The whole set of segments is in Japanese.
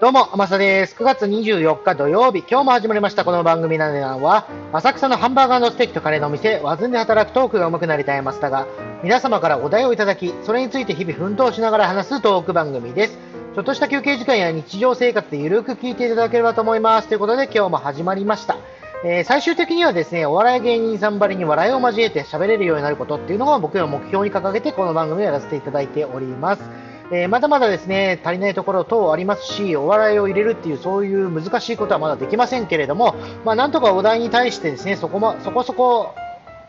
どうも、天さです。9月24日土曜日、今日も始まりましたこの番組なのは、浅草のハンバーガーのステーキとカレーのお店、ワズンで働くトークが上手くなりたいマスタが、皆様からお題をいただき、それについて日々奮闘しながら話すトーク番組です。ちょっとした休憩時間や日常生活でゆるく聞いていただければと思います。ということで今日も始まりました。えー、最終的にはですね、お笑い芸人さんばりに笑いを交えて喋れるようになることっていうのを僕の目標に掲げてこの番組をやらせていただいております。えー、まだまだですね足りないところ等ありますしお笑いを入れるっていうそういう難しいことはまだできませんけれども、まあ、なんとかお題に対してですねそこ,、ま、そこそこ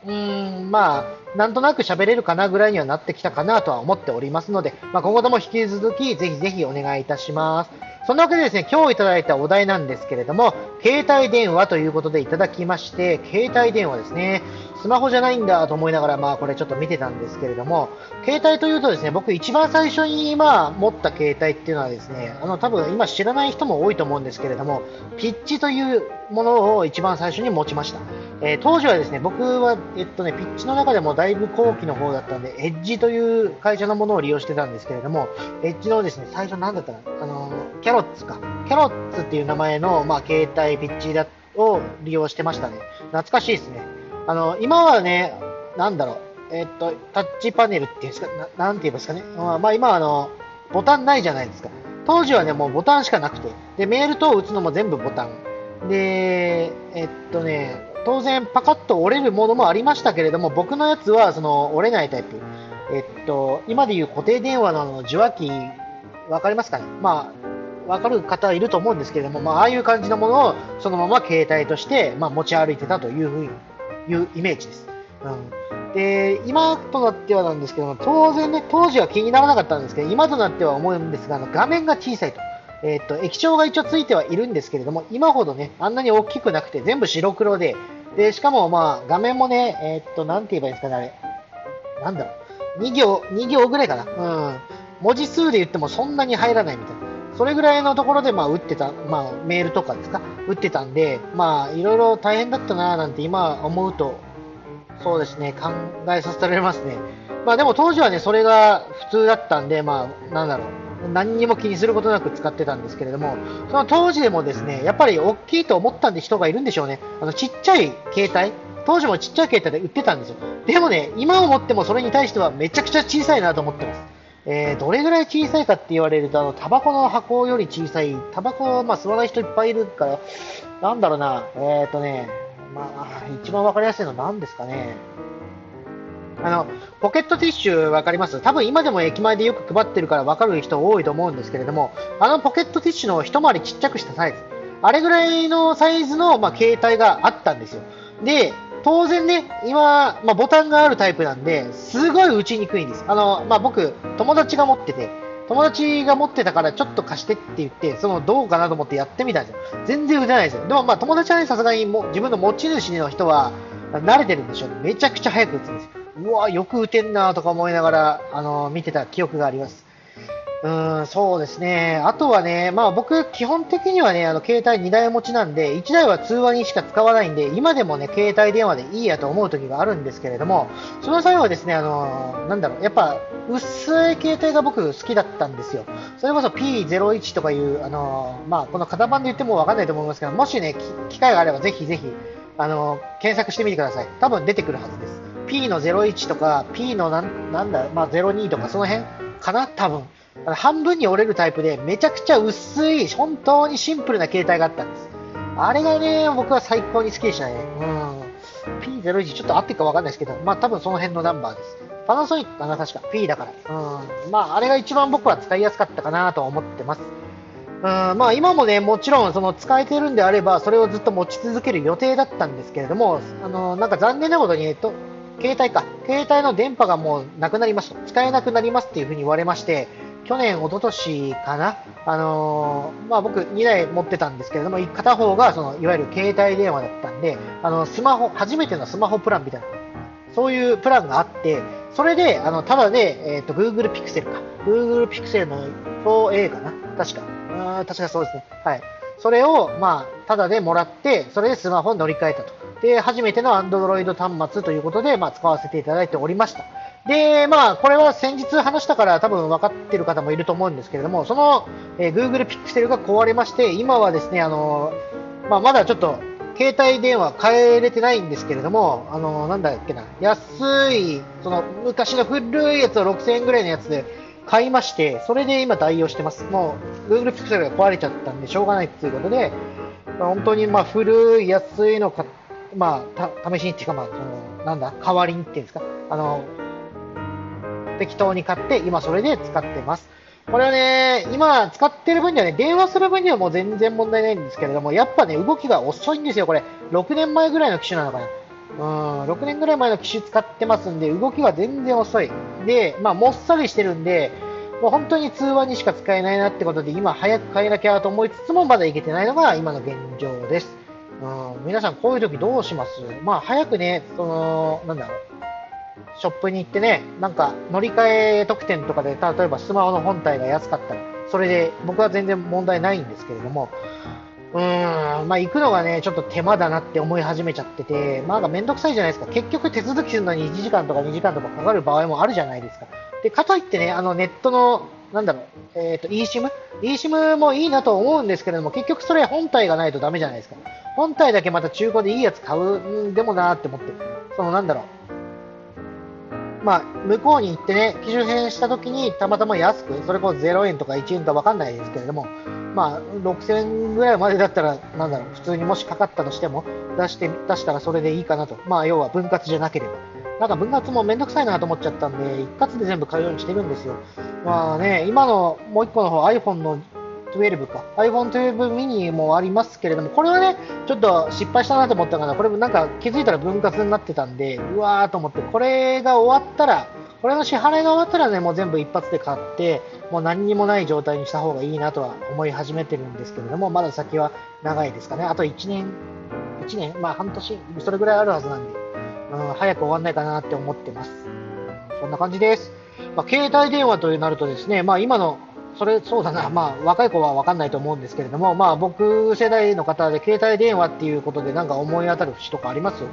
うんまあなんとなく喋れるかなぐらいにはなってきたかなとは思っておりますので、まあ、今後とも引き続きぜひぜひお願いいたします。そんなわけでですね、今日いただいたお題なんですけれども、携帯電話ということでいただきまして、携帯電話ですね、スマホじゃないんだと思いながら、まあこれちょっと見てたんですけれども、携帯というとですね、僕一番最初に今持った携帯っていうのはですね、あの多分今知らない人も多いと思うんですけれども、ピッチというものを一番最初に持ちました。えー、当時はですね、僕は、えっとね、ピッチの中でもだいぶ後期の方だったんで、エッジという会社のものを利用してたんですけれども、エッジのですね、最初何だったかな、あのキャロッツか。キャロッツっていう名前の、まあ、携帯ピッチだを利用してましたね。懐かしいですね。あの、今はね、なんだろう、えっと、タッチパネルっていうんですか、なんて言いますかね。まあ、まあ、今あの、ボタンないじゃないですか。当時はね、もうボタンしかなくて。で、メール等を打つのも全部ボタン。で、えっとね、当然パカッと折れるものもありましたけれども、僕のやつはその折れないタイプ。えっと、今でいう固定電話の受話器、わかりますかね？まあ、わかる方いると思うんですけれども、まあ、ああいう感じのものをそのまま携帯として、まあ、持ち歩いてたというふうにいうイメージです。うん、で、今となってはなんですけども、当然ね、当時は気にならなかったんですけど、今となっては思うんですが、あの画面が小さいと。えー、っと、液晶が一応ついてはいるんですけれども、今ほどね、あんなに大きくなくて、全部白黒で、で、しかもまあ、画面もね、えー、っと、なんて言えばいいんですかね、あれ。なんだろう。2行、2行ぐらいかな。うん。文字数で言ってもそんなに入らないみたいな。それぐらいのところでまあ打ってた、まあ、メールとかですか、打ってたんで、まあ、いろいろ大変だったななんて今思うと、そうですね、考えさせられますね。まあでも当時はね、それが普通だったんで、まあ、なんだろう、何にも気にすることなく使ってたんですけれども、その当時でもですね、やっぱり大きいと思ったんで人がいるんでしょうね。あの、ちっちゃい携帯、当時もちっちゃい携帯で売ってたんですよ。でもね、今思ってもそれに対してはめちゃくちゃ小さいなと思ってます。えー、どれぐらい小さいかって言われると、あの、タバコの箱より小さい、タバコ、まあ、吸わない人いっぱいいるから、なんだろうな、えっ、ー、とね、まあ、一番わかりやすいのは何ですかね。あの、ポケットティッシュわかります？多分今でも駅前でよく配ってるからわかる人多いと思うんですけれども、あのポケットティッシュの一回りちっちゃくしたサイズ。あれぐらいのサイズの、まあ、携帯があったんですよ。で、当然ね、今、まあ、ボタンがあるタイプなんで、すごい打ちにくいんです。あの、まあ、僕、友達が持ってて、友達が持ってたからちょっと貸してって言って、そのどうかなと思ってやってみたんですよ。全然打てないですよ。でもまあ友達はね、さすがにも自分の持ち主の人は慣れてるんでしょうね。めちゃくちゃ早く打つんですよ。うわ、よく打てんなとか思いながら、あの見てた記憶があります。うん、そうですね。あとはね、まあ僕、基本的にはね、あの、携帯2台持ちなんで、1台は通話にしか使わないんで、今でもね、携帯電話でいいやと思う時があるんですけれども、その際はですね、あの、なんだろう、やっぱ、薄い携帯が僕好きだったんですよ。それこそ P01 とかいう、あの、まあこの型番で言ってもわかんないと思いますけど、もしね、機会があればぜひぜひ、あの、検索してみてください。多分出てくるはずです。P の01とか、P のなん、なんだ、まあ02とかその辺かな？多分。半分に折れるタイプで、めちゃくちゃ薄い、本当にシンプルな携帯があったんです。あれがね、僕は最高に好きでしたね。うん。P01 ちょっと合ってるかわかんないですけど、まあ多分その辺のナンバーです。パナソニックかな、確か。P だから。うん。まああれが一番僕は使いやすかったかなと思ってます。うん、まあ今もね、もちろんその使えてるんであれば、それをずっと持ち続ける予定だったんですけれども、あの、なんか残念なことに、えっと、携帯か。携帯の電波がもうなくなりました。使えなくなりますっていうふうに言われまして、去年、一昨年かな、あのー、まあ、僕2台持ってたんですけれども、片方がそのいわゆる携帯電話だったんで、あのスマホ、初めてのスマホプランみたいな、そういうプランがあって、それで、あの、ただで、えっ、ー、と、Google Pixel か。Google Pixel の 4A かな？確か。うん、確かそうですね。はい。それを、まあ、ただでもらって、それでスマホに乗り換えたと。で、初めての Android 端末ということで、まあ、使わせていただいておりました。で、まあ、これは先日話したから多分分かってる方もいると思うんですけれども、その、えー、Google Pixel が壊れまして、今はですね、あのまあ、まだちょっと携帯電話変えれてないんですけれども、あのなんだっけな、安い、その昔の古いやつを6000円ぐらいのやつで買いまして、それで今代用してます。もう Google Pixel が壊れちゃったんでしょうがないっていうことで、まあ、本当にまあ古い安いのか、まあ、試しにっていうか、まあ、そのなんだ、代わりにっていうんですか、あの適当に買って、今それで使ってます。これはね、今使ってる分にはね、電話する分にはもう全然問題ないんですけれども、やっぱね、動きが遅いんですよ、これ。6年前ぐらいの機種なのかな。うん、6年ぐらい前の機種使ってますんで、動きが全然遅い。で、まあ、もっさりしてるんで、もう本当に通話にしか使えないなってことで、今早く変えなきゃと思いつつも、まだいけてないのが今の現状です。うん、皆さんこういう時どうします？まあ、早くね、その、なんだろう。ショップに行ってね、なんか乗り換え特典とかで、例えばスマホの本体が安かったら、それで僕は全然問題ないんですけれども、うん、まあ行くのがね、ちょっと手間だなって思い始めちゃってて、まあめんどくさいじゃないですか。結局手続きするのに1時間とか2時間とかかかる場合もあるじゃないですか。で、かといってね、あのネットの、なんだろう、えっ、ー、と、eSIM?eSIM もいいなと思うんですけれども、結局それ本体がないとダメじゃないですか。本体だけまた中古でいいやつ買うんでもなって思って、そのなんだろう、まあ、向こうに行ってね、機種変した時にたまたま安く、それこそ0円とか1円とかわかんないですけれども、まあ、6000円ぐらいまでだったら、なんだろう、普通にもしかかったとしても、出して、出したらそれでいいかなと。まあ、要は分割じゃなければ。なんか分割もめんどくさいなと思っちゃったんで、一括で全部買うようにしてるんですよ。まあね、今のもう一個の方 iPhone の12か。iPhone 12 mini もありますけれども、これはね、ちょっと失敗したなと思ったから、これもなんか気づいたら分割になってたんで、うわーと思って、これが終わったら、これの支払いが終わったらね、もう全部一発で買って、もう何にもない状態にした方がいいなとは思い始めてるんですけれども、まだ先は長いですかね。あと1年、1年、まあ半年、それぐらいあるはずなんで、うん、早く終わんないかなって思ってます。そんな感じです。まあ、携帯電話となるとですね、まあ今のそれ、そうだな、まあ、若い子は分かんないと思うんですけれども、まあ、僕世代の方で携帯電話っていうことで、なんか思い当たる節とかあります？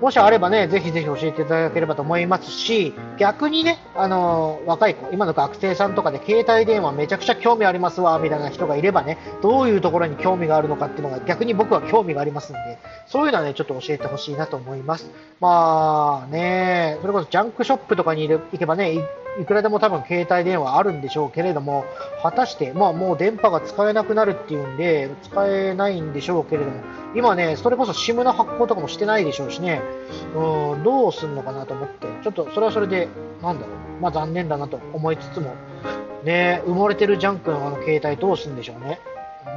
もしあればね、ぜひぜひ教えていただければと思いますし、逆にね、あの、若い子、今の学生さんとかで携帯電話めちゃくちゃ興味ありますわ、みたいな人がいればね、どういうところに興味があるのかっていうのが逆に僕は興味がありますんで、そういうのはね、ちょっと教えてほしいなと思います。まあね、それこそジャンクショップとかに行けばね、いくらでも多分携帯電話あるんでしょうけれども、果たして、まあもう電波が使えなくなるっていうんで、使えないんでしょうけれども、今ね、それこそ SIM の発行とかもしてないでしょうしね、うん、どうすんのかなと思って、ちょっとそれはそれで、なんだろう、まあ残念だなと思いつつも、ね、埋もれてるジャンクのあの携帯どうすんでしょうね。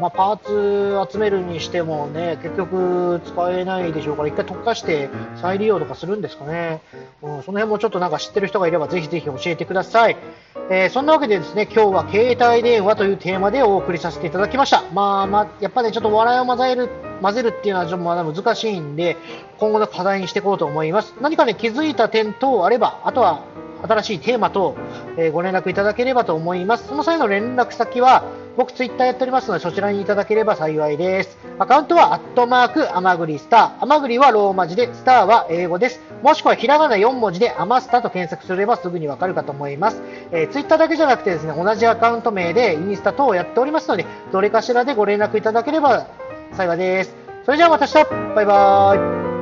まあ、パーツ集めるにしてもね、結局使えないでしょうから、一回特化して再利用とかするんですかね。うん、その辺もちょっとなんか知ってる人がいればぜひぜひ教えてください。えー、そんなわけでですね、今日は携帯電話というテーマでお送りさせていただきました。まあまあ、やっぱね、ちょっと笑いを混ぜる、混ぜるっていうのはちょっとまだ難しいんで、今後の課題にしていこうと思います。何かね、気づいた点等あれば、あとは新しいテーマ等、えー、ご連絡いただければと思います。その際の連絡先は、僕ツイッターやっておりますので、そちらにいただければ幸いです。アカウントは、アットマーク、アマグリスター。アマグリはローマ字で、スターは英語です。もしくは、ひらがな4文字で、アマスタと検索すればすぐにわかるかと思います。えー、ツイッターだけじゃなくてですね、同じアカウント名で、インスタ等をやっておりますので、どれかしらでご連絡いただければ幸いです。それじゃあまた明日バイバーイ